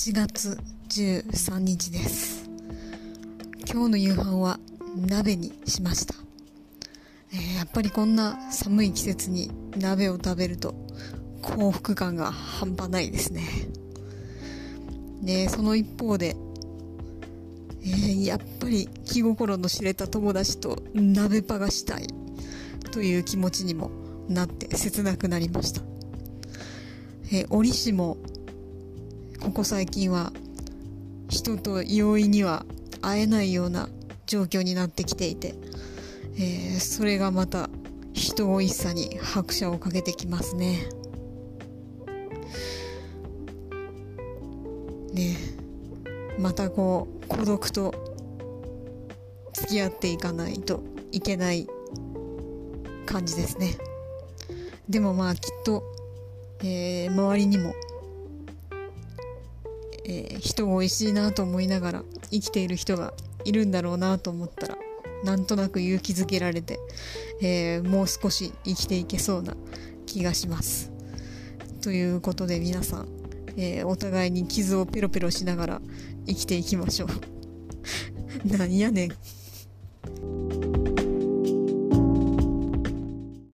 8月13日です。今日の夕飯は鍋にしました、えー、やっぱりこんな寒い季節に鍋を食べると幸福感が半端ないですね。でその一方で、えー、やっぱり気心の知れた友達と鍋パがしたいという気持ちにもなって切なくなりました、えー、折しもここ最近は人と容易には会えないような状況になってきていて、えー、それがまた人多いしさに拍車をかけてきますね。ねまたこう孤独と付き合っていかないといけない感じですね。でもまあきっと、えー、周りにもえー、人を美味しいなと思いながら生きている人がいるんだろうなと思ったらなんとなく勇気づけられて、えー、もう少し生きていけそうな気がします。ということで皆さん、えー、お互いに傷をペロペロしながら生きていきましょう。何やねん。